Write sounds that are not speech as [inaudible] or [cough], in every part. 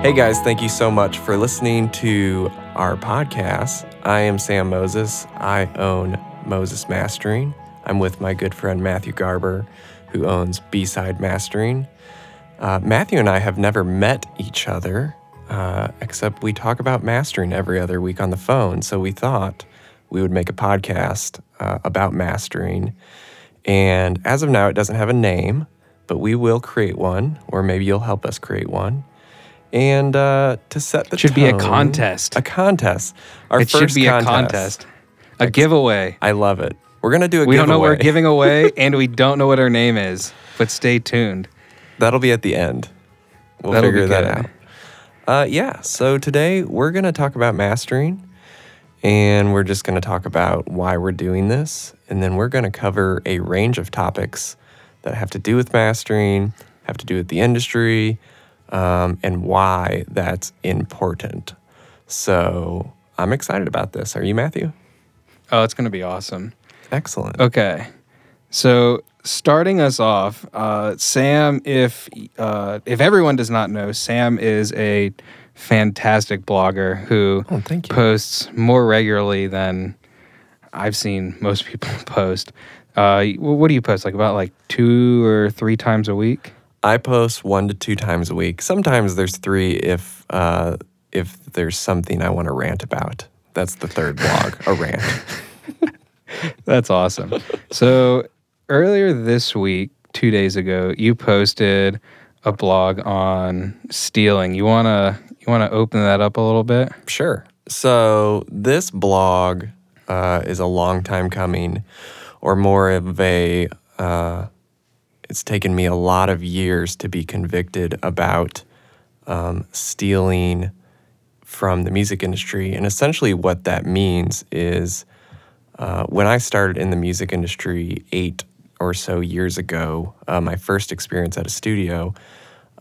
Hey guys, thank you so much for listening to our podcast. I am Sam Moses. I own Moses Mastering. I'm with my good friend Matthew Garber, who owns B Side Mastering. Uh, Matthew and I have never met each other, uh, except we talk about mastering every other week on the phone. So we thought we would make a podcast uh, about mastering. And as of now, it doesn't have a name, but we will create one, or maybe you'll help us create one. And uh, to set the It should be a contest. A contest. Our it should first be a contest, a giveaway. I love it. We're gonna do a giveaway. We giveaway. don't know what we're giving away, [laughs] and we don't know what our name is. But stay tuned. That'll be at the end. We'll That'll figure that out. Uh, yeah. So today we're gonna talk about mastering, and we're just gonna talk about why we're doing this, and then we're gonna cover a range of topics that have to do with mastering, have to do with the industry, um, and why that's important. So I'm excited about this. Are you, Matthew? Oh, it's gonna be awesome. Excellent. Okay, so starting us off, uh, Sam. If uh, if everyone does not know, Sam is a fantastic blogger who Oh, posts more regularly than I've seen most [laughs] people post. Uh, what do you post? Like about like two or three times a week? I post one to two times a week. Sometimes there's three if uh, if there's something I want to rant about. That's the third blog, a rant. [laughs] That's awesome. so earlier this week, two days ago, you posted a blog on stealing. You wanna you wanna open that up a little bit? Sure. So this blog uh, is a long time coming, or more of a. Uh, it's taken me a lot of years to be convicted about um, stealing from the music industry, and essentially what that means is uh, when I started in the music industry eight or so years ago, uh, my first experience at a studio,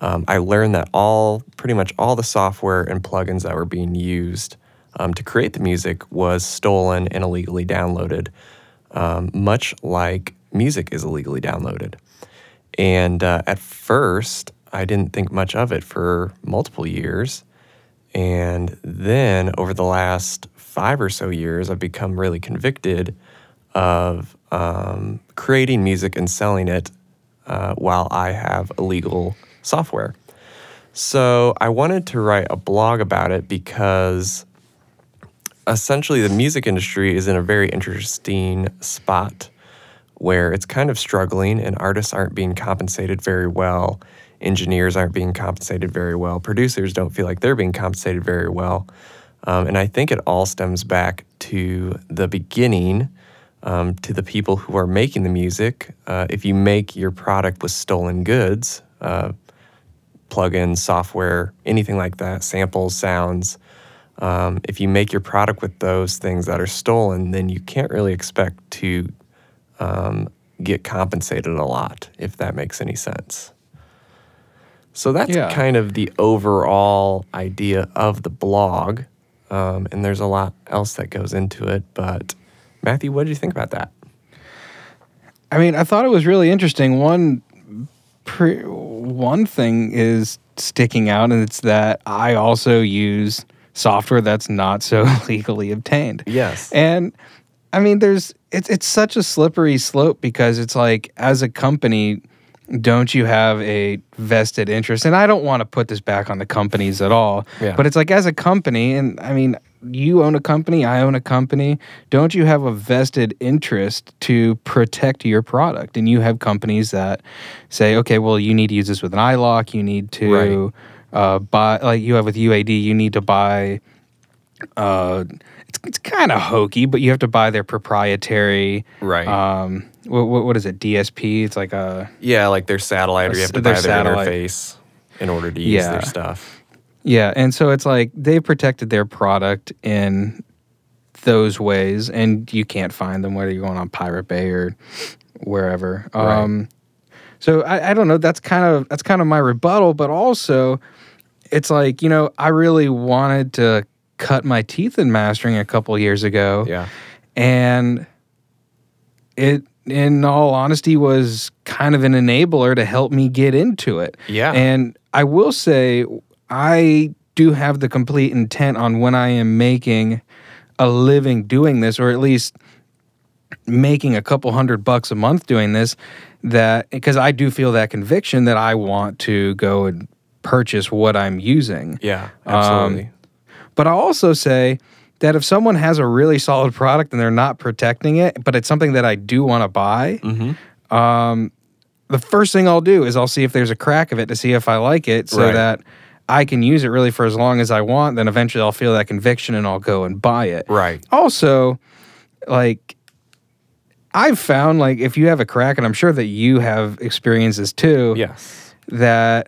um, I learned that all, pretty much all the software and plugins that were being used um, to create the music was stolen and illegally downloaded, um, much like music is illegally downloaded. And uh, at first, I didn't think much of it for multiple years. And then over the last five or so years, I've become really convicted of um, creating music and selling it uh, while I have illegal software. So I wanted to write a blog about it because essentially the music industry is in a very interesting spot where it's kind of struggling and artists aren't being compensated very well. Engineers aren't being compensated very well. Producers don't feel like they're being compensated very well. Um, and I think it all stems back to the beginning, um, to the people who are making the music. Uh, if you make your product with stolen goods, uh, plugins, software, anything like that, samples, sounds, um, if you make your product with those things that are stolen, then you can't really expect to um, get compensated a lot, if that makes any sense. So that's Yeah. kind of the overall idea of the blog. Um, and there's a lot else that goes into it. But Matthew, what did you think about that? I mean, I thought it was really interesting. One pre- one thing is sticking out, and it's that I also use software that's not so [laughs] legally obtained. Yes. And I mean, there's it's it's such a slippery slope because it's like as a company, don't you have a vested interest? And I don't want to put this back on the companies at all. Yeah. But it's like as a company, and I mean, you own a company, I own a company. Don't you have a vested interest to protect your product? And you have companies that say, okay, well, you need to use this with an iLok. You need to uh, buy, like you have with UAD, you need to buy uh, it's, kind of hokey, but you have to buy their proprietary. Right. Um, what, what, what is it? DSP. It's like a yeah, like their satellite, or you have to their buy their satellite. interface in order to use Yeah. their stuff. yeah, and so it's like they've protected their product in those ways, and you can't find them whether you're going on Pirate Bay or wherever. Right. Um, so I, I don't know. That's kind of that's kind of my rebuttal, but also it's like you know I really wanted to cut my teeth in mastering a couple years ago. Yeah. and it in all honesty was kind of an enabler to help me get into it Yeah. and i will say I do have the complete intent on when I am making a living doing this, or at least making a couple hundred bucks a month doing this, that because I do feel that conviction that I want to go and purchase what I'm using. Yeah, absolutely. Um, But I'll also say that if someone has a really solid product and they're not protecting it, but it's something that I do want to buy, mm-hmm. um, the first thing I'll do is I'll see if there's a crack of it to see if I like it so Right. that I can use it really for as long as I want. Then eventually I'll feel that conviction and I'll go and buy it. Right. Also, like, I've found like if you have a crack, and I'm sure that you have experiences too, Yes. that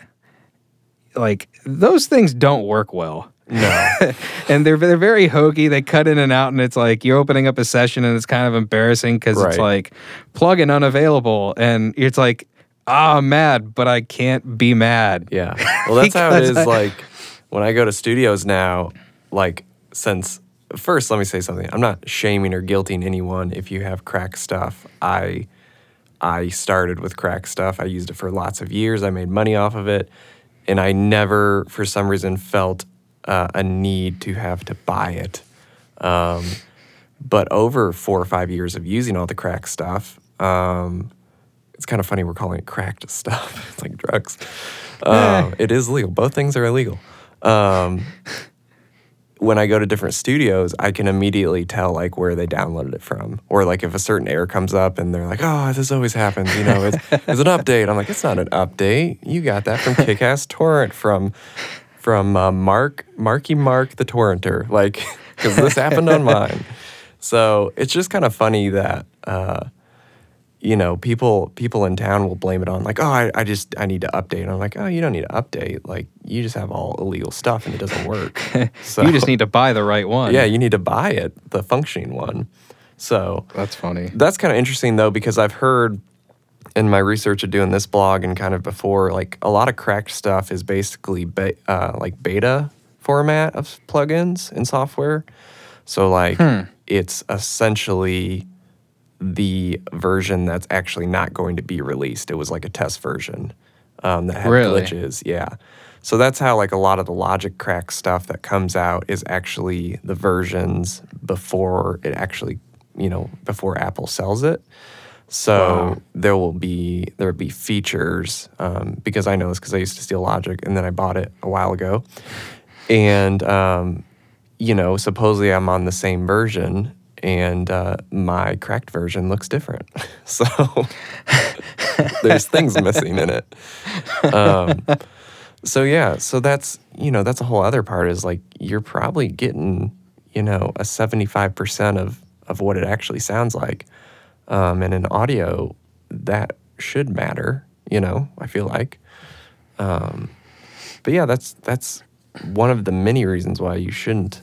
like those things don't work well. No. [laughs] and they're they're very hokey. They cut in and out, and it's like you're opening up a session, and it's kind of embarrassing because it's like plug in unavailable, and it's like ah, I'm mad, but I can't be mad. Yeah. [laughs] Well, that's how it is. I- Like when I go to studios now, like since first, let me say something. I'm not shaming or guilting anyone if you have crack stuff. I I started with crack stuff. I used it for lots of years. I made money off of it, and I never, for some reason, felt uh, a need to have to buy it. Um, but over four or five years of using all the crack stuff, um, it's kind of funny we're calling it cracked stuff. [laughs] it's like drugs. Um, it is legal. Both things are illegal. Um, when I go to different studios, I can immediately tell like where they downloaded it from, or like if a certain error comes up and they're like, "Oh, this always happens," you know, it's, [laughs] it's an update. I'm like, "It's not an update. You got that from Kickass Torrent from from uh, Mark Marky Mark the Torrenter, like [laughs] because this happened on mine." So it's just kind of funny that. Uh, you know, people people in town will blame it on like, oh, I, I just I need to update. And I'm like, oh, you don't need to update. Like, you just have all illegal stuff and it doesn't work. so [laughs] You just need to buy the right one. yeah, you need to buy it, the functioning one. So that's funny. that's kind of interesting though because I've heard in my research of doing this blog and kind of before, like a lot of cracked stuff is basically be- uh, like beta format of plugins and software. So like it's essentially the version that's actually not going to be released. It was like a test version um, that had Really? glitches. Yeah. So that's how like a lot of the logic crack stuff that comes out is actually the versions before it actually, you know, before Apple sells it. So Wow. there will be there will be features um, because I know this because I used to steal Logic and then I bought it a while ago, and um, you know supposedly I'm on the same version and uh, my cracked version looks different. [laughs] so [laughs] there's things missing in it. Um, so yeah, so that's you know that's a whole other part is like you're probably getting you know a 75% of of what it actually sounds like. Um, and in audio, that should matter, you know, I feel like. Um, but yeah, that's that's one of the many reasons why you shouldn't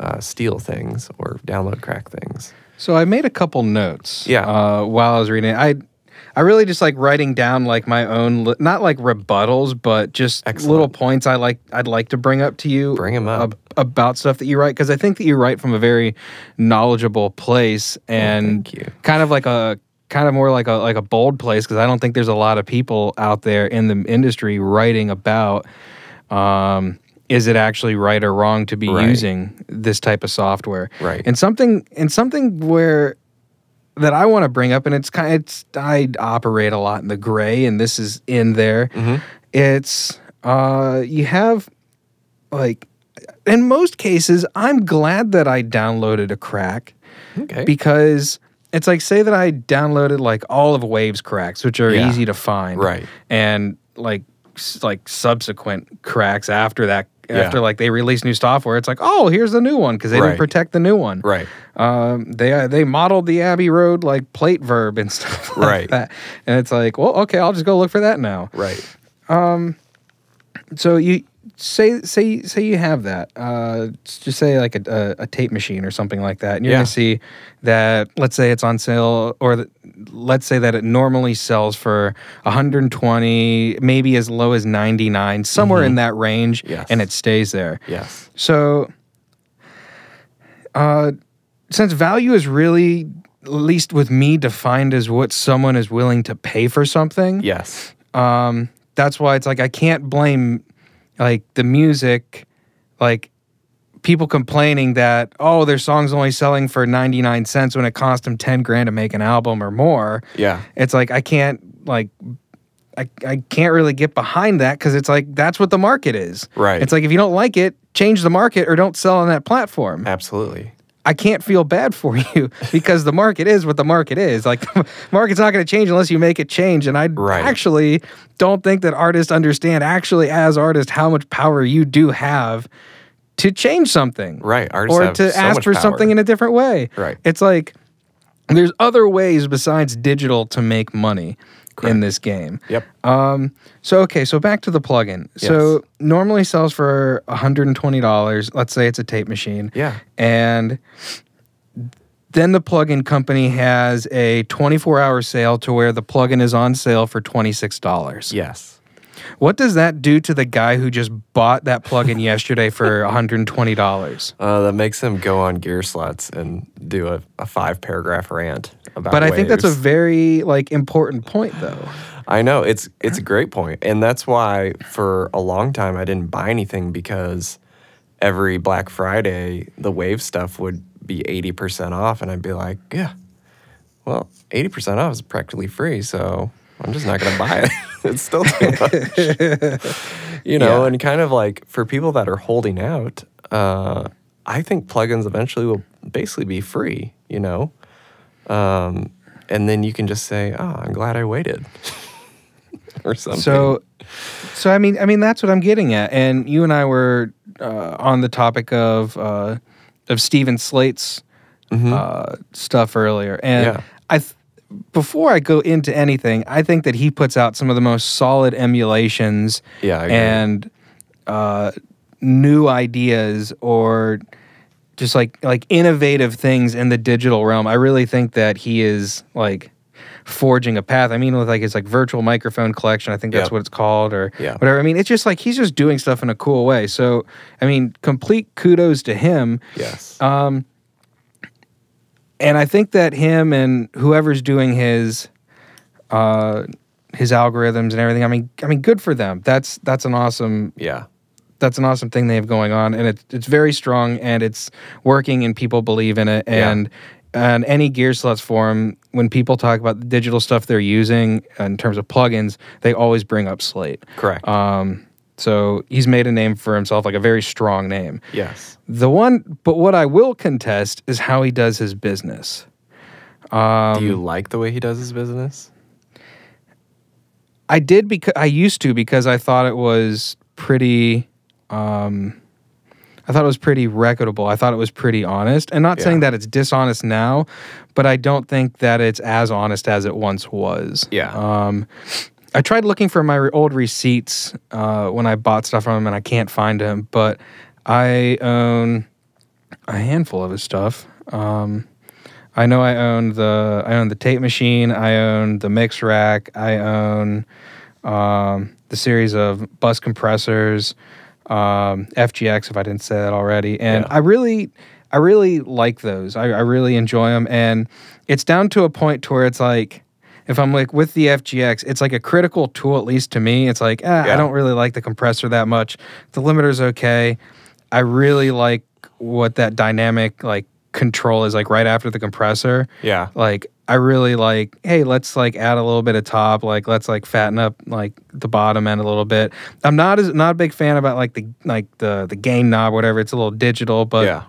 uh, steal things or download crack things. So I made a couple notes. Yeah. Uh, while I was reading it, I, I really just like writing down like my own, li- not like rebuttals, but just Excellent. little points I like. I'd like to bring up to you. Bring 'em up. ab- about stuff that you write because I think that you write from a very knowledgeable place and thank you. kind of like a kind of more like a like a bold place because I don't think there's a lot of people out there in the industry writing about. Um, is it actually right or wrong to be Right. using this type of software? Right. And something and something where that I want to bring up, and it's kind of, it's I operate a lot in the gray, and this is in there. Mhm. It's uh you have like in most cases, I'm glad that I downloaded a crack Okay. because it's like say that I downloaded like all of Wave's cracks, which are Yeah. easy to find, Right. And like like subsequent cracks after that. Yeah. After like they release new software, it's like, oh, here's the new one because they Right. didn't protect the new one. right. Um, they uh, they modeled the Abbey Road like plate verb and [laughs] stuff like Right. that, and it's like, well, okay, I'll just go look for that now. Right. Um, So you say say say you have that, uh, just say like a, a, a tape machine or something like that, and you're Yeah. gonna see that. Let's say it's on sale, or th- let's say that it normally sells for 120, maybe as low as 99, somewhere in that range, Mm-hmm. Yes. and it stays there. Yes. So, uh, since value is really, at least with me, defined as what someone is willing to pay for something, Yes. um, that's why it's like I can't blame like the music, like people complaining that oh their song's only selling for 99 cents when it cost them 10 grand to make an album or more Yeah. it's like i can't like i, I can't really get behind that because it's like that's what the market is Right. it's like if you don't like it change the market or don't sell on that platform Absolutely. I can't feel bad for [laughs] you because the market is what the market is like the [laughs] market's not going to change unless you make it change and i Right. actually don't think that artists understand actually as artists how much power you do have to change something Right. Artists or to so ask for power. something in a different way. Right. It's like there's other ways besides digital to make money in this game. Yep. Um, so okay, so back to the plugin. So normally sells for $120. Let's say it's a tape machine. Yeah. And then the plugin company has a 24-hour sale to where the plugin is on sale for $26. Yes. What does that do to the guy who just bought that plugin [laughs] yesterday for $120? Uh, that makes him go on Gearslutz and do a, a five paragraph rant about. It. But I think that's a very like important point though. I know it's it's a great point, and that's why for a long time I didn't buy anything because every Black Friday the Wave stuff would be eighty percent off, and I'd be like, yeah, well, eighty percent off is practically free, so I'm just not gonna buy it. [laughs] it's still too much, [laughs] you know. Yeah. And kind of like for people that are holding out, uh, I think plugins eventually will basically be free, you know. Um, and then you can just say, "Oh, I'm glad I waited," [laughs] or something. So so I mean I mean that's what I'm getting at. And you and I were uh, on the topic of uh, of Steven Slate's uh, stuff earlier. And Mm-hmm. Yeah. I th- before I go into anything, I think that he puts out some of the most solid emulations Yeah, and uh, new ideas or just like like innovative things in the digital realm. I really think that he is like forging a path. I mean, with like his like virtual microphone collection, I think that's Yep. what it's called, or Yeah. whatever. I mean, it's just like he's just doing stuff in a cool way. So, I mean, complete kudos to him. yes, Um, and I think that him and whoever's doing his uh, his algorithms and everything. I mean, I mean, good for them. That's that's an awesome yeah, that's an awesome thing they have going on, and it's it's very strong and it's working, and people believe in it. Yeah. And on any Gearslutz forum, when people talk about the digital stuff they're using in terms of plugins, they always bring up Slate. correct. Um, so he's made a name for himself, like a very strong name. yes, The one, but what I will contest is how he does his business. Um, do you like the way he does his business? I did because I used to because I thought it was pretty. Um, I thought it was pretty reputable. I thought it was pretty honest, and not saying that it's dishonest now, but I don't think that it's as honest as it once was. Yeah. Um, I tried looking for my old receipts uh, when I bought stuff from him, and I can't find them. But I own a handful of his stuff. Um, I know I own the I own the tape machine. I own the mix rack. I own um, the series of bus compressors, um, FGX. If I didn't say that already, and Yeah. I really, I really like those. I, I really enjoy them, and it's down to a point to where it's like. If I'm like with the FGX, it's like a critical tool, at least to me. It's like, eh, I don't really like the compressor that much. The limiter's okay. I really like what that dynamic like control is like right after the compressor. Yeah, Like I really like, hey, let's like add a little bit of top, like let's like fatten up like the bottom end a little bit. I'm not as not a big fan about like the like the the gain knob, whatever. It's a little digital, but yeah,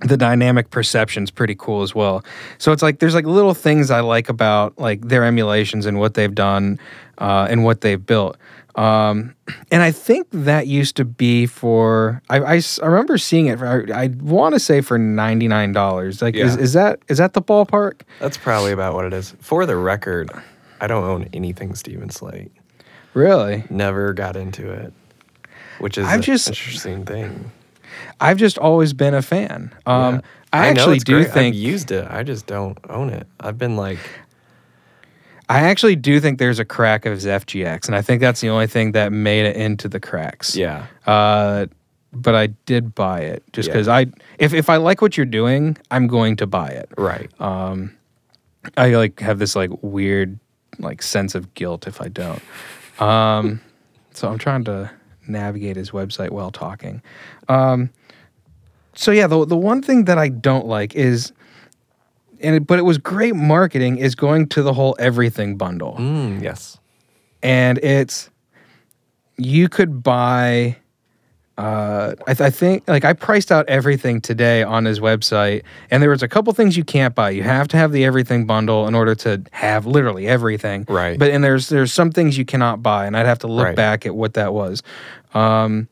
the dynamic perception's pretty cool as well. So it's like there's like little things I like about like their emulations and what they've done uh, and what they've built. Um, and I think that used to be for I I remember seeing it. For, I, I want to say for ninety nine dollars. Like is, Yeah. is that is that the ballpark? that's probably about what it is. For the record, I don't own anything Steven Slate. Really? Never got into it, which is I've an just- interesting thing. I've just always been a fan. Um, Yeah. I, know actually do great. think I've used it. I just don't own it. I've been like, I actually do think there's a crack of his FGX, and I think that's the only thing that made it into the cracks. yeah, Uh, but I did buy it just Yeah. because I, if if I like what you're doing, I'm going to buy it. right. Um, I like have this like weird like sense of guilt if I don't. Um, so I'm trying to navigate his website while talking. Um, so yeah, the the one thing that I don't like is, and it, but it was great marketing is going to the whole everything bundle, Mm, yes. and it's you could buy. Uh, I, th- I think like I priced out everything today on his website, and there was a couple things you can't buy. You have to have the everything bundle in order to have literally everything. Right. But and there's there's some things you cannot buy, and I'd have to look Right. back at what that was. Um,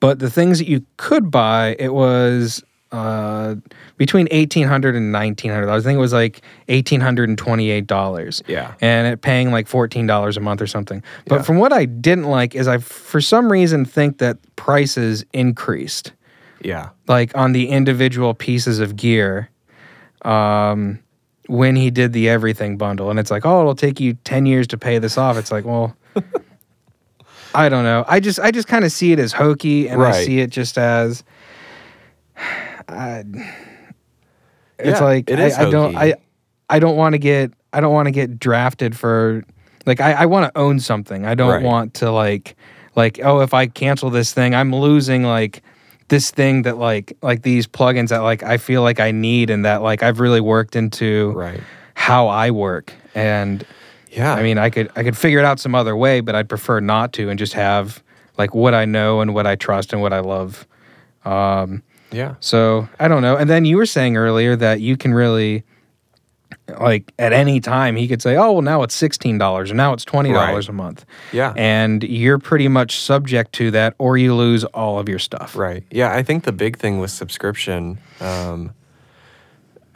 but the things that you could buy, it was uh, between eighteen hundred and nineteen hundred dollars. I think it was like eighteen hundred and twenty-eight dollars. Yeah. and it paying like fourteen dollars a month or something. But Yeah. from what I didn't like is I, for some reason, think that prices increased Yeah. like on the individual pieces of gear um, when he did the everything bundle. And it's like, oh, it'll take you 10 years to pay this off. It's like, well, [laughs] I don't know. I just I just kind of see it as hokey and I see it just as I, [sighs] it's Yeah, like it I, I don't. I I don't want to get I don't want to get drafted for like I, I want to own something. I don't Right. want to like like oh if I cancel this thing I'm losing like this thing that like like these plugins that like I feel like I need and that like I've really worked into Right. how I work and Yeah. I mean I could I could figure it out some other way but I'd prefer not to and just have like what I know and what I trust and what I love. Um yeah. so I don't know. And then you were saying earlier that you can really, like, at any time he could say, "Oh, well, now it's sixteen dollars, and now it's twenty dollars Right. a month," Yeah. and you're pretty much subject to that, or you lose all of your stuff. Right. Yeah, I think the big thing with subscription, um,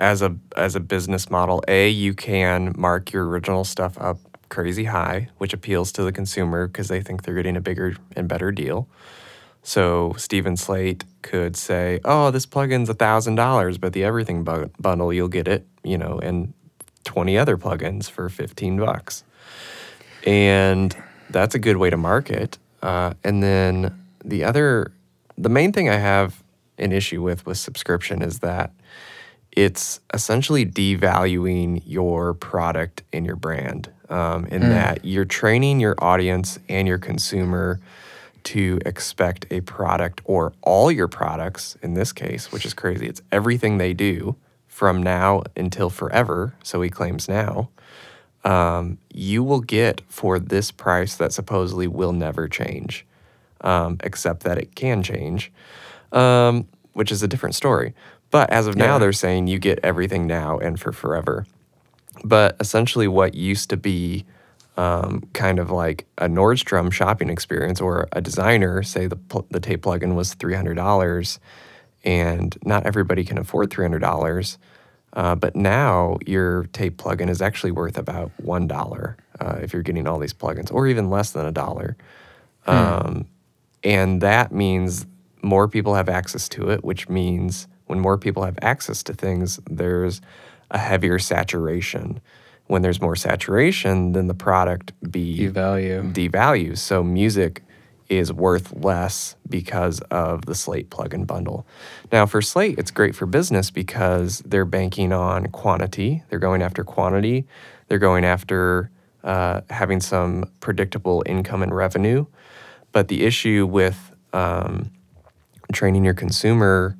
as a as a business model, a you can mark your original stuff up crazy high, which appeals to the consumer because they think they're getting a bigger and better deal. So Steven Slate could say, "Oh, this plugin's a thousand dollars, but the everything bu- bundle you'll get it, you know, and twenty other plugins for fifteen bucks." and that's a good way to market. Uh, and then the other, the main thing I have an issue with with subscription is that it's essentially devaluing your product and your brand. Um, in that you're training your audience and your consumer to expect a product or all your products in this case, which is crazy. It's everything they do from now until forever. So he claims now um, you will get for this price that supposedly will never change, um, except that it can change, um, which is a different story. But as of now, they're saying you get everything now and for forever. But essentially, what used to be um, kind of like a Nordstrom shopping experience or a designer, say the, pl- the tape plugin was $300 and not everybody can afford $300. Uh, but now your tape plugin is actually worth about $1 uh, if you're getting all these plugins, or even less than a dollar. Um, and that means more people have access to it, which means when more people have access to things, there's a heavier saturation. When there's more saturation, then the product be Devalue. devalues. So music is worth less because of the Slate plugin bundle. Now, for Slate, it's great for business because they're banking on quantity. They're going after quantity. They're going after uh, having some predictable income and revenue. But the issue with um, training your consumer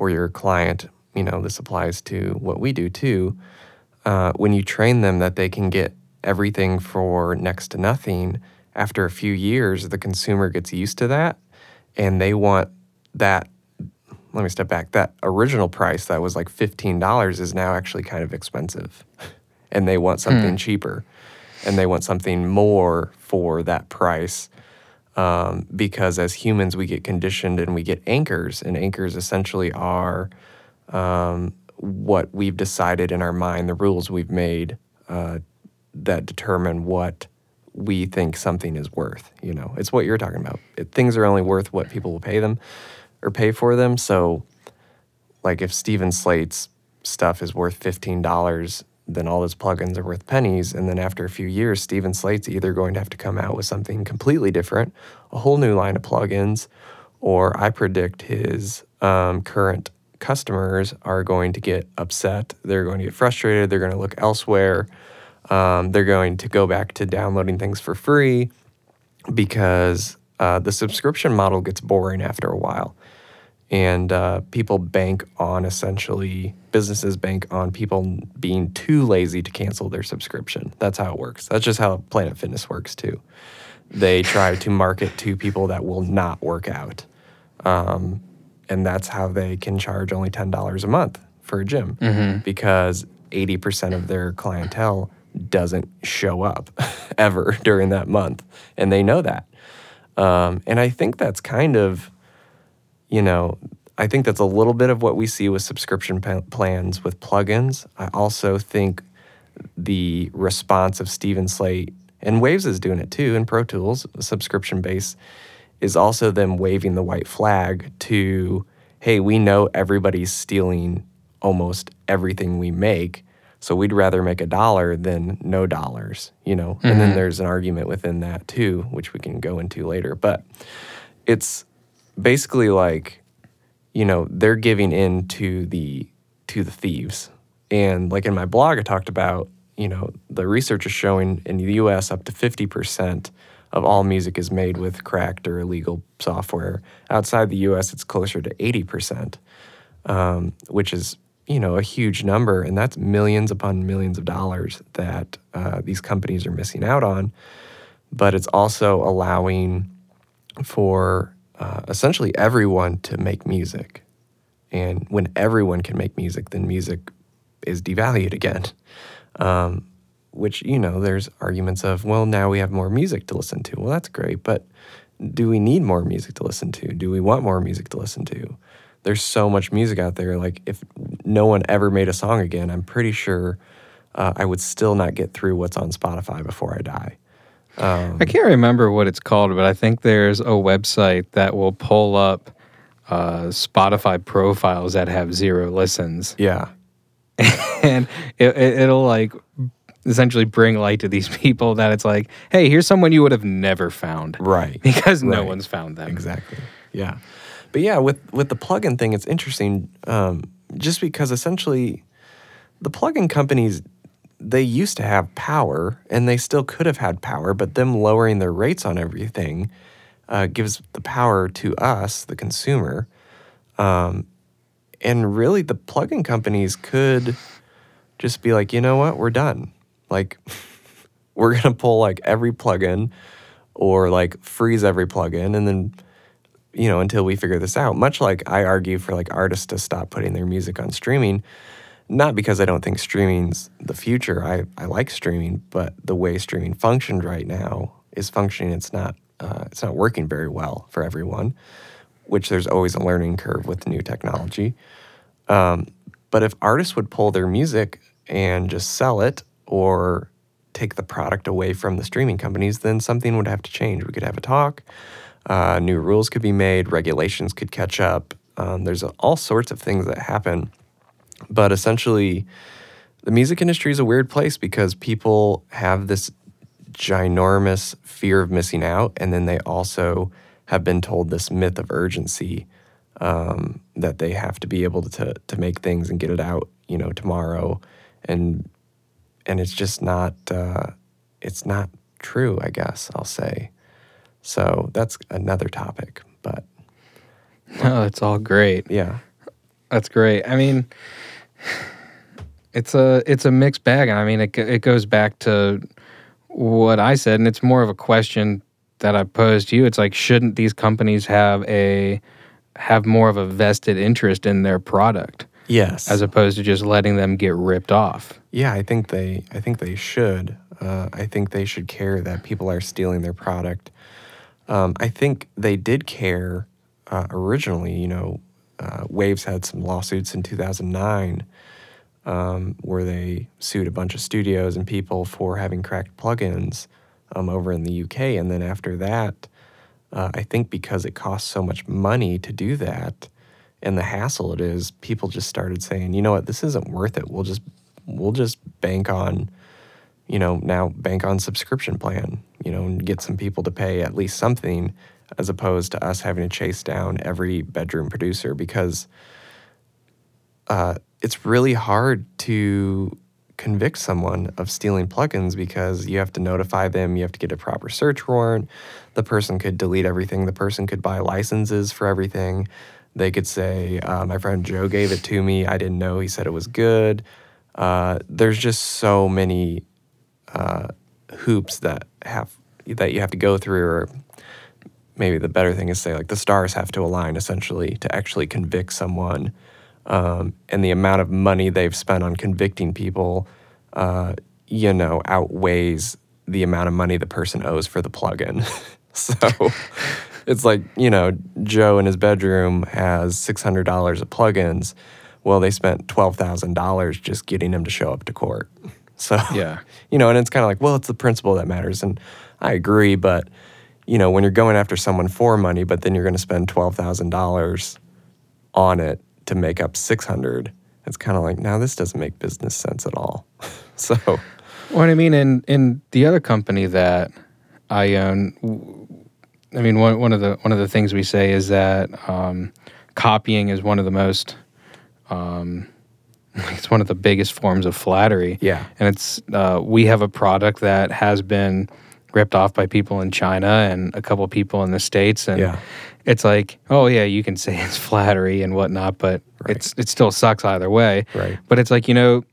or your client, you know, this applies to what we do too. Uh, when you train them that they can get everything for next to nothing, after a few years, the consumer gets used to that and they want that. Let me step back. That original price that was like $15 is now actually kind of expensive. [laughs] And they want something cheaper and they want something more for that price um, because as humans we get conditioned and we get anchors and anchors essentially are um, what we've decided in our mind the rules we've made uh, that determine what we think something is worth you know? It's what you're talking about. It, things are only worth what people will pay them or pay for them. So like if Steven Slate's stuff is worth $15, then all his plugins are worth pennies. And then after a few years, Steven Slate's either going to have to come out with something completely different, a whole new line of plugins, or I predict his um, current customers are going to get upset. They're going to get frustrated. They're going to look elsewhere. Um, they're going to go back to downloading things for free because uh, the subscription model gets boring after a while. And uh, people bank on essentially, businesses bank on people being too lazy to cancel their subscription. That's how it works. That's just how Planet Fitness works too. They try to market to people that will not work out. Um, and that's how they can charge only $10 a month for a gym because 80% of their clientele doesn't show up [laughs] ever during that month. And they know that. Um, and I think that's kind of, you know, I think that's a little bit of what we see with subscription pa- plans with plugins. I also think the response of Steven Slate and Waves is doing it too in Pro Tools, subscription base, is also them waving the white flag to, hey, we know everybody's stealing almost everything we make. So we'd rather make a dollar than no dollars, you know? And then mm-hmm. there's an argument within that too, which we can go into later. But it's basically like, you know, they're giving in to the to the thieves. And like in my blog I talked about, you know, the research is showing in the US up to 50% of all music is made with cracked or illegal software. Outside the US it's closer to 80%, um, which is you know a huge number, and that's millions upon millions of dollars that uh, these companies are missing out on. But it's also allowing for uh, essentially everyone to make music, and when everyone can make music, then music is devalued again. Um, which you know, there's arguments of well, now we have more music to listen to. Well, that's great, but do we need more music to listen to? Do we want more music to listen to? There's so much music out there. Like if no one ever made a song again, I'm pretty sure uh, I would still not get through what's on Spotify before I die. I can't remember what it's called, but I think there's a website that will pull up uh, Spotify profiles that have zero listens, Yeah, [laughs] and it, it, it'll like essentially bring light to these [laughs] people that it's like, hey, here's someone you would have never found, right. [laughs] Because no Right. one's found them. Exactly. Yeah. But yeah, with with the plugin thing, it's interesting. Um, just because essentially, the plugin companies they used to have power, and they still could have had power, but them lowering their rates on everything uh, gives the power to us, the consumer. Um, and really, the plug in companies could just be like, you know what, we're done. Like, [laughs] we're gonna pull like every plugin, or like freeze every plugin, and then you know, until we figure this out. Much like I argue for like artists to stop putting their music on streaming, not because I don't think streaming's the future. I, I like streaming, but the way streaming functioned right now is functioning. It's not uh, it's not working very well for everyone. Which there's always a learning curve with new technology. Um, but if artists would pull their music and just sell it or take the product away from the streaming companies, then something would have to change. We could have a talk, uh, new rules could be made, regulations could catch up. Um, there's all sorts of things that happen. But essentially, the music industry is a weird place because people have this ginormous fear of missing out, and then they also have been told this myth of urgency um, that they have to be able to to make things and get it out, you know, tomorrow, and and it's just not uh, it's not true. I guess I'll say. So that's another topic, but [laughs] No, it's all great. yeah, That's great. I mean, it's a it's a mixed bag, and I mean, it it goes back to what I said, and it's more of a question that I posed to you. It's like, shouldn't these companies have a have more of a vested interest in their product yes, as opposed to just letting them get ripped off? Yeah, I think they. I think they should. Uh, I think they should care that people are stealing their product. Um, I think they did care uh, originally. You know, uh, Waves had some lawsuits in 2009 um, where they sued a bunch of studios and people for having cracked plugins um, over in the UK. And then after that, uh, I think because it costs so much money to do that and the hassle it is, people just started saying, you know what, this isn't worth it. We'll just we'll just bank on, you know, now bank on subscription plan, you know, and get some people to pay at least something as opposed to us having to chase down every bedroom producer because uh, it's really hard to convict someone of stealing plugins because you have to notify them, you have to get a proper search warrant. The person could delete everything, the person could buy licenses for everything. They could say, uh, My friend Joe gave it to me. I didn't know. He said it was good. Uh, there's just so many uh, hoops that have that you have to go through or maybe the better thing is say like the stars have to align essentially to actually convict someone um, and the amount of money they've spent on convicting people uh, you know outweighs the amount of money the person owes for the plug-in. [laughs] So it's like you know joe in his bedroom has $600 of plug-ins. Well they spent $12000 just getting him to show up to court. [laughs] So Yeah. you know and it's kind of like well it's the principle that matters and i agree but you know when you're going after someone for money but then you're going to spend $12000 on it to make up 600 it's kind of like now this doesn't make business sense at all [laughs] so Well, I mean, in in the other company that I own, I mean, one one of the one of the things we say is that um, copying is one of the most, um, [laughs] it's one of the biggest forms of flattery. Yeah. and it's uh, we have a product that has been ripped off by people in China and a couple people in the states, and Yeah. it's like, oh yeah, you can say [laughs] it's flattery and whatnot, but Right. it's it still sucks either way. Right. But it's like you know,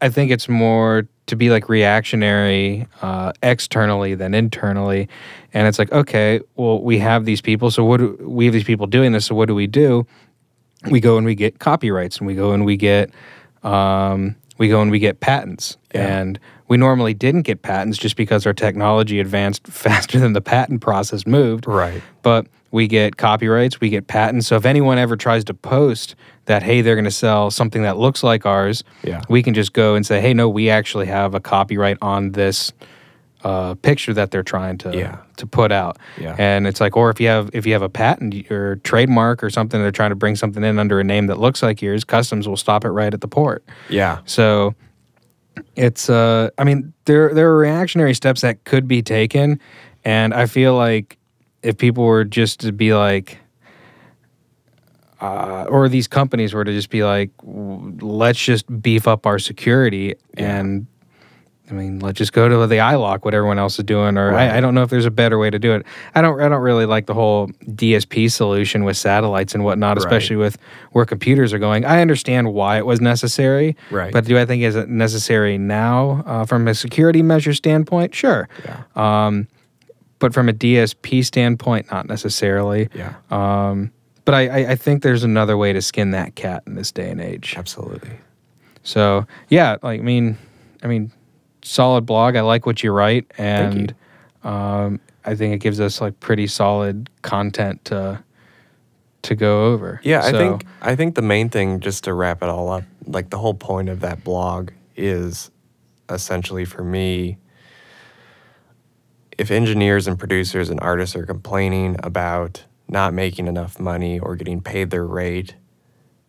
I think it's more to be like reactionary uh, externally than internally, and it's like okay, well we have these people, so what do, we have these people doing this, so what do we do? We go and we get copyrights, and we go and we get um, we go and we get patents, Yeah. and we normally didn't get patents just because our technology advanced [laughs] faster than the patent process moved right but we get copyrights, we get patents. So if anyone ever tries to post that, hey, they're going to sell something that looks like ours, Yeah. we can just go and say, hey, no, we actually have a copyright on this uh, picture that they're trying to Yeah. to put out. Yeah. And it's like, or if you have if you have a patent or trademark or something, they're trying to bring something in under a name that looks like yours, customs will stop it right at the port. yeah So it's uh I mean there there are reactionary steps that could be taken and I feel like if people were just to be like uh, or these companies were to just be like let's just beef up our security Yeah. and I mean, let's just go to the iLok, what everyone else is doing, or Right. I, I don't know if there's a better way to do it. I don't, I don't really like the whole DSP solution with satellites and whatnot, Right. especially with where computers are going. I understand why it was necessary, Right. But do I think is it necessary now uh, from a security measure standpoint? Sure, yeah um, but from a DSP standpoint, not necessarily. yeah Um, but I, I, I think there's another way to skin that cat in this day and age. absolutely So yeah, like I mean, I mean, solid blog. I like what you write, Thank you. and um, I think it gives us like pretty solid content to to go over. Yeah, I think I think the main thing, just to wrap it all up, like the whole point of that blog is essentially for me. If engineers and producers and artists are complaining about not making enough money or getting paid their rate,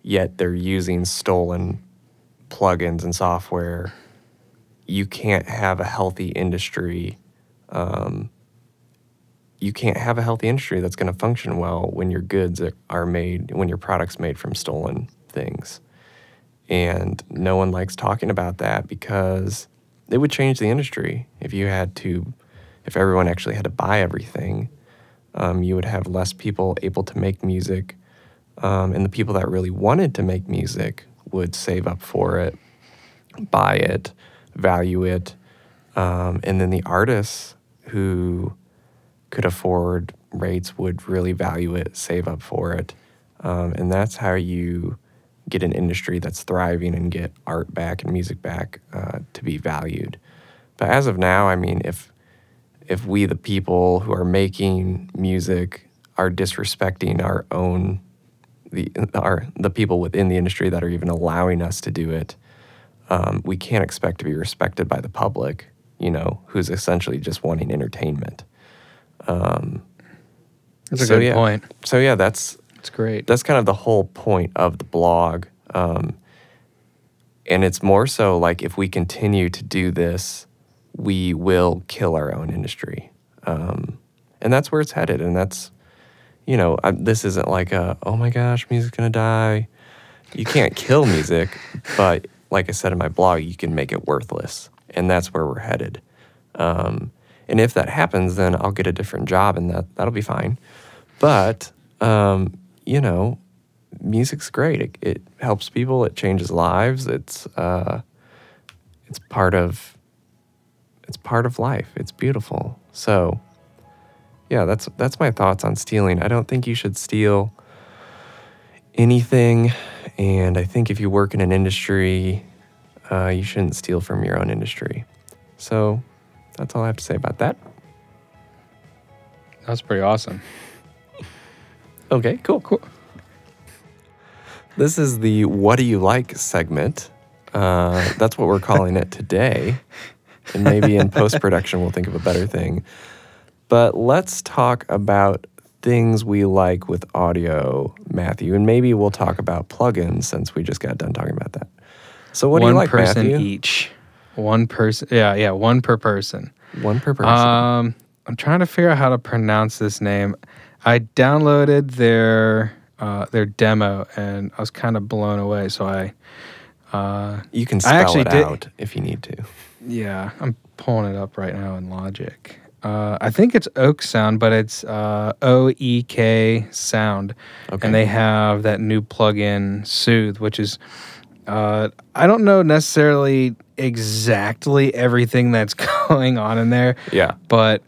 yet they're using stolen plugins and software, you can't have a healthy industry. Um, you can't have a healthy industry that's going to function well when your goods are- made, when your product's made from stolen things. And no one likes talking about that because it would change the industry if you had to, if everyone actually had to buy everything. Um, you would have less people able to make music, um, and the people that really wanted to make music would save up for it, buy it, value it, um, and then the artists who could afford rates would really value it, save up for it, um, and that's how you get an industry that's thriving and get art back and music back uh, to be valued. But as of now, I mean, if if we, the people who are making music, are disrespecting our own the our the people within the industry that are even allowing us to do it, um, we can't expect to be respected by the public. You know, who's essentially just wanting entertainment. that's a so, good yeah. point. So yeah, that's It's great. that's kind of the whole point of the blog. Um, and it's more so like if we continue to do this, we will kill our own industry. Um, and that's where it's headed. And that's, you know, I, this isn't like a, oh my gosh, music's going to die. You can't kill music, but like I said in my blog, you can make it worthless, and that's where we're headed. Um, and if that happens, then I'll get a different job, and that that'll be fine. But um, you know, music's great. It, it helps people. It changes lives. It's uh, it's part of it's part of life. It's beautiful. So yeah, that's that's my thoughts on stealing. I don't think you should steal anything, and I think if you work in an industry, uh, you shouldn't steal from your own industry. So that's all I have to say about that. That's pretty awesome. Okay, cool. Cool. This is the What Do You Like segment. Uh, that's what we're calling it today. And maybe in [laughs] post production, we'll think of a better thing. But let's talk about things we like with audio, Matthew. And maybe we'll talk about plugins since we just got done talking about that. So, what one do you like, person Matthew? each. One person. Yeah, yeah, one per person. One per person. Um, I'm trying to figure out how to pronounce this name. I downloaded their uh, their demo and I was kind of blown away. So I, uh, you can I spell actually it did- out if you need to. yeah, I'm pulling it up right now in Logic. Uh, I think it's Oak Sound, but it's uh, O E K Sound, Okay. and they have that new plugin Soothe, which is uh, I don't know necessarily exactly everything that's [laughs] going on in there, Yeah. but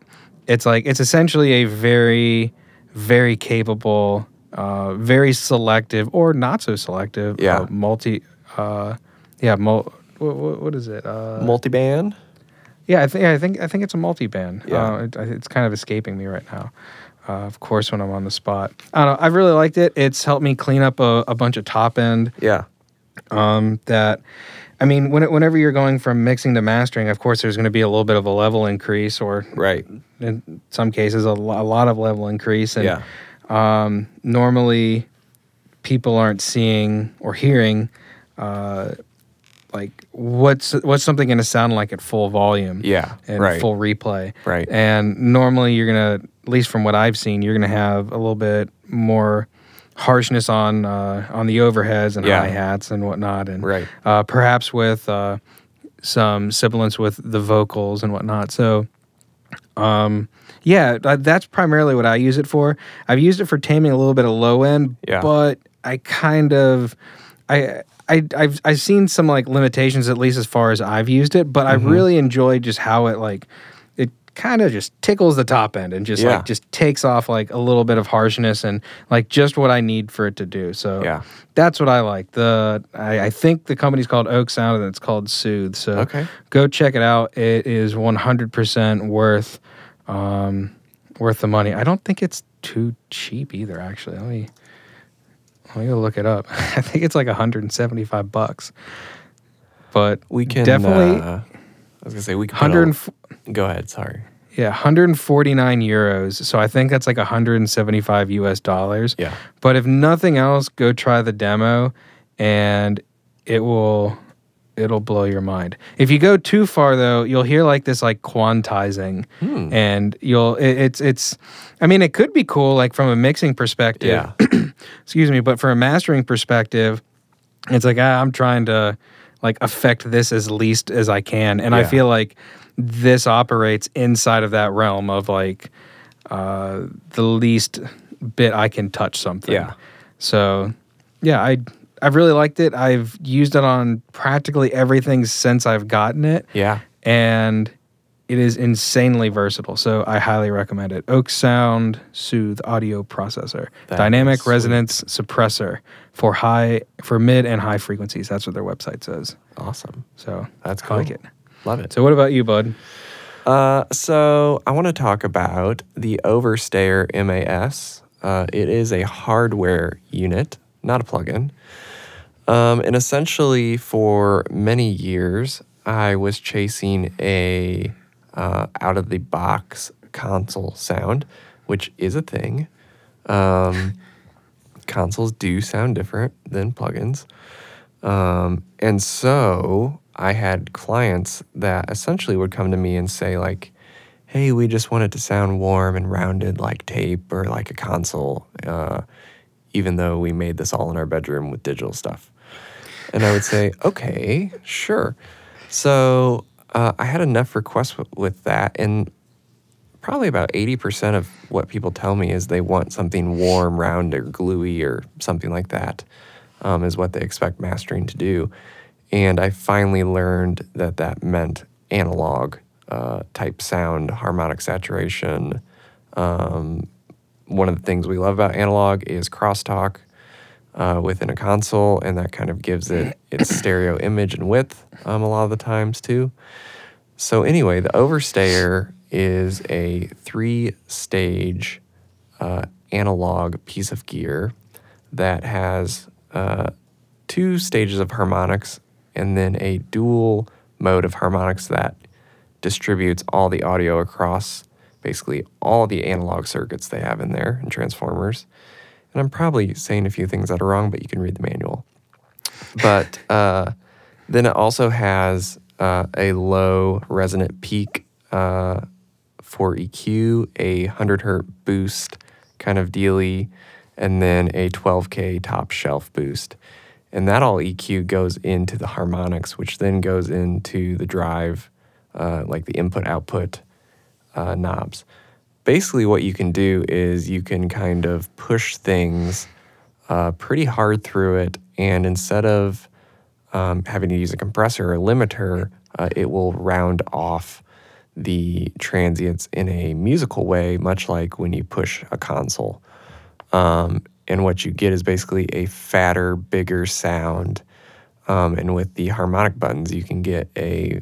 it's like it's essentially a very very capable uh, very selective or not so selective Yeah. uh, multi uh, yeah mul- what, what is it uh, Multiband? Yeah I think I think I think it's a multi-band Yeah. uh, it, it's kind of escaping me right now uh, of course when I'm on the spot I don't know I've really liked it it's helped me clean up a, a bunch of top end Yeah. um, that I mean, when, whenever you're going from mixing to mastering, of course, there's going to be a little bit of a level increase, or Right. in some cases, a, lo- a lot of level increase. And Yeah. um, normally, people aren't seeing or hearing uh, like what's what's something going to sound like at full volume Yeah. and right. full replay. Right. And normally, you're gonna, at least from what I've seen, you're gonna have a little bit more harshness on uh, on the overheads and Yeah. hi hats and whatnot, and Right. uh, perhaps with uh, some sibilance with the vocals and whatnot. So, um, yeah, that's primarily what I use it for. I've used it for taming a little bit of low end, Yeah. but I kind of, I. I, I've I've seen some like limitations at least as far as I've used it, but I Mm-hmm. really enjoy just how it like it kind of just tickles the top end and just Yeah. like just takes off like a little bit of harshness and like just what I need for it to do. So Yeah. that's what I like. The I, I think the company's called Oak Sound and it's called Soothe. So Okay. go check it out. It is 100% worth um, worth the money. I don't think it's too cheap either. Actually, let me let me go look it up. [laughs] I think it's like 175 bucks. But We can definitely Uh, I was gonna say we can. 100. Go ahead. Sorry. Yeah, 149 euros. So I think that's like 175 US dollars. Yeah. But if nothing else, go try the demo and it will it'll blow your mind. If you go too far though, you'll hear like this like quantizing Hmm. and you'll it, it's it's I mean it could be cool like from a mixing perspective. Yeah. [clears throat] Excuse me, but from a mastering perspective, it's like ah, I'm trying to like affect this as least as I can and I feel like this operates inside of that realm of like uh, the least bit I can touch something. Yeah. So, yeah, I I've really liked it. I've used it on practically everything since I've gotten it, Yeah. and it is insanely versatile. So I highly recommend it. Oak Sound Soothe Audio Processor, That Dynamic. Resonance Suppressor for high for mid and high frequencies. That's what their website says. Awesome. So That's I like cool. it. Love it. So what about you, bud? Uh, so I want to talk about the Overstayer MAS. Uh, it is a hardware unit, not a plugin. Um, and essentially, for many years, I was chasing a uh, out of the box console sound, which is a thing. Um, [laughs] consoles do sound different than plugins. Um, and so I had clients that essentially would come to me and say, like, hey, we just want it to sound warm and rounded like tape or like a console, uh, even though we made this all in our bedroom with digital stuff. And I would say, okay, sure. So uh, I had enough requests w- with that. And probably about 80% of what people tell me is they want something warm, round, or gluey, or something like that, um, is what they expect mastering to do. And I finally learned that that meant analog uh, type sound, harmonic saturation. Um, one of the things we love about analog is crosstalk uh, within a console, and that kind of gives it [coughs] its stereo image and width um, a lot of the times too. So, anyway, the Overstayer is a three stage uh, analog piece of gear that has uh, two stages of harmonics and then a dual mode of harmonics that distributes all the audio across basically all the analog circuits they have in there and transformers. And I'm probably saying a few things that are wrong, but you can read the manual. But [laughs] uh, then it also has uh, a low resonant peak uh, for EQ, a 100 hertz boost kind of dealy, and then a 12K top shelf boost. And that all EQ goes into the harmonics, which then goes into the drive, uh, like the input output uh, knobs. Basically, what you can do is you can kind of push things uh, pretty hard through it, and instead of um, having to use a compressor or limiter, uh, it will round off the transients in a musical way, much like when you push a console. Um, and what you get is basically a fatter, bigger sound. Um, and with the harmonic buttons, you can get a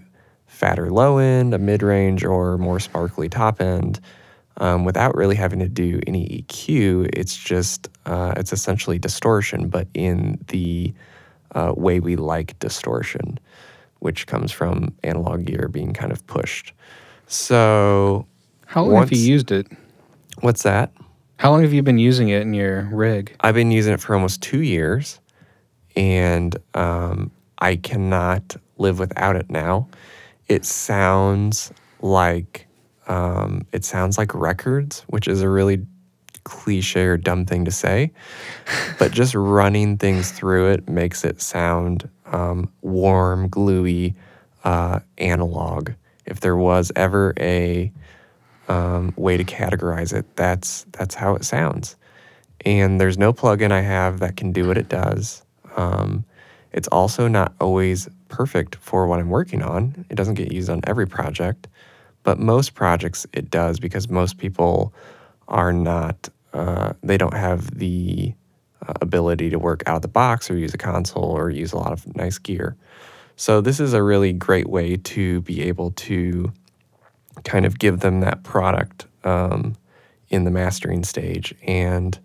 fatter low end, a mid range, or more sparkly top end. Um, without really having to do any EQ, it's just uh, it's essentially distortion, but in the uh, way we like distortion, which comes from analog gear being kind of pushed. So, How long have you used it? what's that? How long have you been using it in your rig? I've been using it for almost two years, and um, I cannot live without it now. It sounds like um, it sounds like records, which is a really cliche or dumb thing to say, [laughs] but just running things through it makes it sound um, warm, gluey, uh, analog. If there was ever a um, way to categorize it, that's that's how it sounds. And there's no plugin I have that can do what it does. Um, it's also not always perfect for what I'm working on. It doesn't get used on every project, but most projects it does because most people are not, uh, they don't have the uh, ability to work out of the box or use a console or use a lot of nice gear. So, this is a really great way to be able to kind of give them that product um, in the mastering stage. And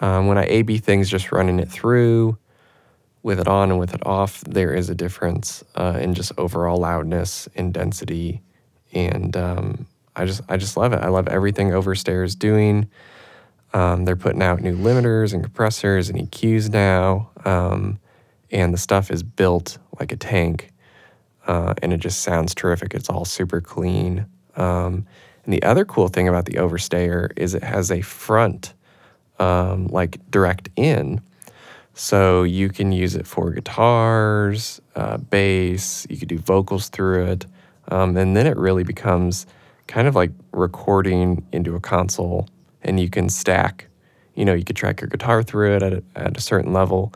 um, when I A B things, just running it through with it on and with it off, there is a difference uh, in just overall loudness and density. And um, I just I just love it. I love everything Overstayer is doing. Um, they're putting out new limiters and compressors and EQs now, um, and the stuff is built like a tank uh, and it just sounds terrific. It's all super clean. Um, and the other cool thing about the Overstayer is it has a front, um, like direct in. So you can use it for guitars, uh, bass, you could do vocals through it. Um, and then it really becomes kind of like recording into a console, and you can stack. You know, you could track your guitar through it at a, at a certain level,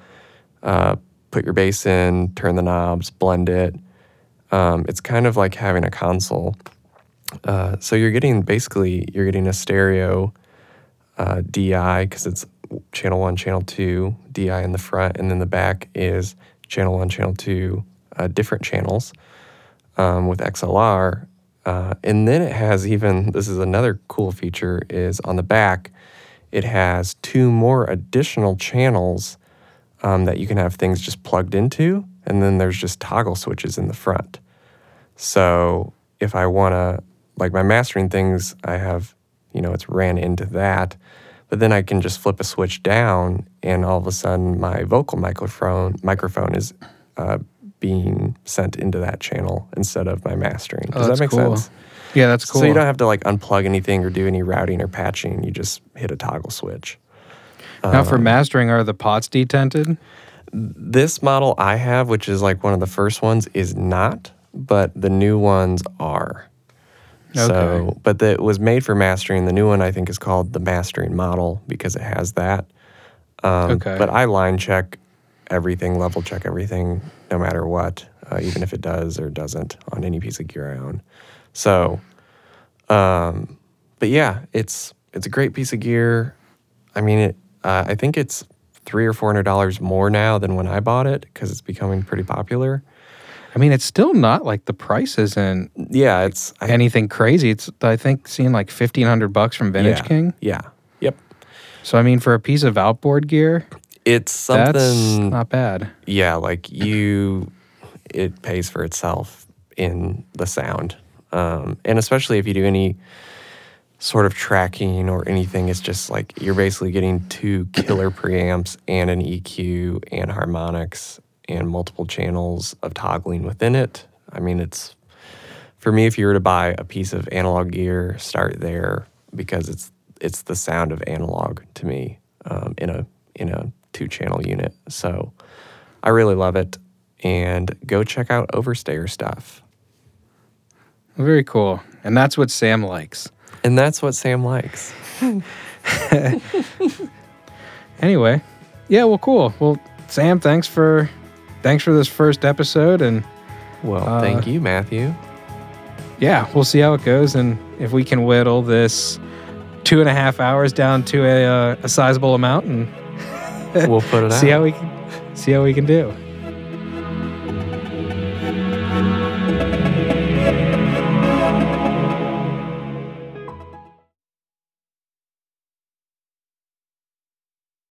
uh, put your bass in, turn the knobs, blend it, um, it's kind of like having a console. Uh, so you're getting basically you're getting a stereo uh, DI because it's channel one, channel two, DI in the front, and then the back is channel one, channel two, uh, different channels um, with XLR. Uh, and then it has even this is another cool feature is on the back, it has two more additional channels um, that you can have things just plugged into, and then there's just toggle switches in the front. So if I want to, like my mastering things, I have, you know, it's ran into that, but then I can just flip a switch down, and all of a sudden my vocal microphone microphone is uh, being sent into that channel instead of my mastering. Does Oh, that make cool. sense? Yeah, that's cool. So you don't have to like unplug anything or do any routing or patching. You just hit a toggle switch. now for Um, mastering, are the pots detented? This model I have, which is like one of the first ones, is not, but the new ones are. So, but the, it was made for mastering. The new one I think is called the mastering model because it has that. Um, Okay. But I line check everything, level check everything, no matter what, uh, even if it does or doesn't on any piece of gear I own. So, um, but yeah, it's it's a great piece of gear. I mean, it. Uh, I think it's three or four hundred dollars more now than when I bought it because it's becoming pretty popular. I mean, it's still not like the price isn't Yeah, it's I, anything crazy. It's I think seeing like fifteen hundred bucks from Vintage yeah, King. Yeah. Yep. So I mean, for a piece of outboard gear, It's that's something. not bad. yeah, like you, it pays for itself in the sound, um, and especially if you do any sort of tracking or anything, it's just like you're basically getting two killer preamps and an EQ and harmonics and multiple channels of toggling within it. I mean, it's for me. If you were to buy a piece of analog gear, start there because it's it's the sound of analog to me um, in a in a two channel unit. So I really love it. And go check out Overstayer stuff. Very cool. And that's what Sam likes. And that's what Sam likes. [laughs] [laughs] Anyway, yeah, well, cool. Well, Sam, thanks for thanks for this first episode, and Well, Uh, thank you, Matthew. yeah, we'll see how it goes, and if we can whittle this two and a half hours down to a uh, a sizable amount, and We'll put it [laughs] see out. how we can see how we can do.